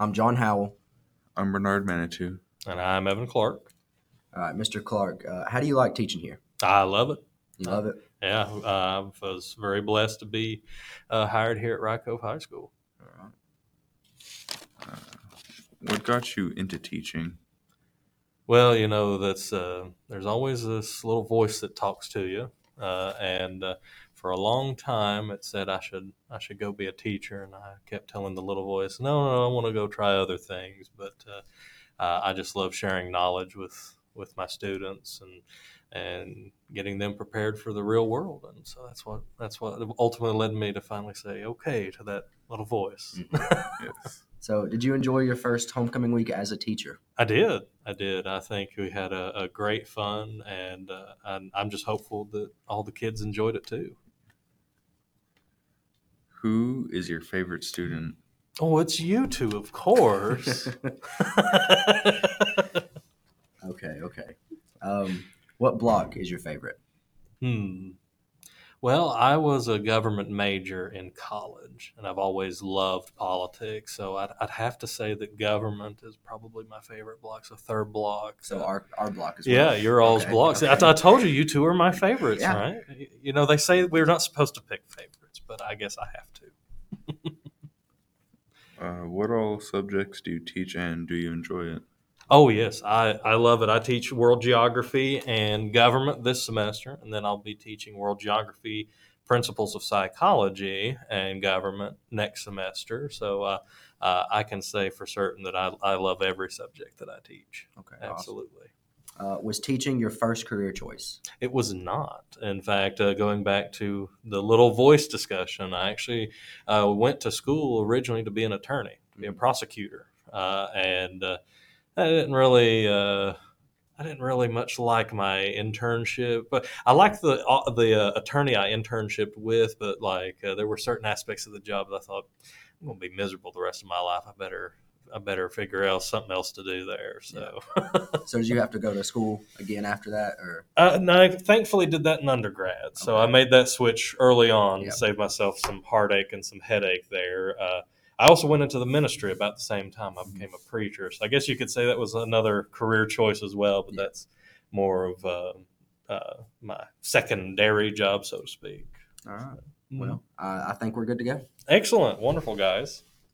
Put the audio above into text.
I'm John Howell. I'm Bernard Manitou. And I'm Evan Clark. All right, Mr. Clark, uh, how do you like teaching here? I love it. You love it? Yeah, uh, I was very blessed to be uh, hired here at Rye Cove High School. All right. Uh, what got you into teaching? Well, you know, that's uh, there's always this little voice that talks to you, uh, and uh, for a long time it said I should I should go be a teacher, and I kept telling the little voice, no, no, I want to go try other things, but uh, uh, I just love sharing knowledge with with my students and and getting them prepared for the real world, and so that's what that's what ultimately led me to finally say okay to that little voice. Yes. So, did you enjoy your first homecoming week as a teacher? I did. I did. I think we had a, a great fun, and uh, I'm, I'm just hopeful that all the kids enjoyed it too. Who is your favorite student? Oh, it's you two, of course. okay, okay. Um, what block is your favorite? hmm. Well, I was a government major in college, and I've always loved politics. So I'd, I'd have to say that government is probably my favorite block. So third block. So uh, our, our block is Yeah, your all's Okay, blocks. I. I told you, you two are my favorites, Yeah. right? You know, they say we're not supposed to pick favorites, but I guess I have to. Uh, what all subjects do you teach and do you enjoy it? Oh, yes, I, I love it. I teach world geography and government this semester, and then I'll be teaching world geography, principles of psychology, and government next semester. So uh, uh, I can say for certain that I, I love every subject that I teach. Okay, awesome. Uh, was teaching your first career choice? It was not. In fact, uh, going back to the little voice discussion, I actually uh, went to school originally to be an attorney, to be a prosecutor, uh, and uh, I didn't really. Uh, I didn't really much like my internship, but I liked the uh, the uh, attorney I internshiped with. But like, uh, there were certain aspects of the job that I thought I'm going to be miserable the rest of my life. I better I better figure out something else to do there. So. So, did you have to go to school again after that, or Uh, no, I thankfully did that in undergrad, so I made that switch early on, Yep. saved myself some heartache and some headache there. Uh, I also went into the ministry about the same time I Mhm. became a preacher, so I guess you could say that was another career choice as well. But Yeah. that's more of uh, uh, my secondary job, so to speak. all right? Mhm. Well, I, I think we're good to go. excellent, wonderful guys.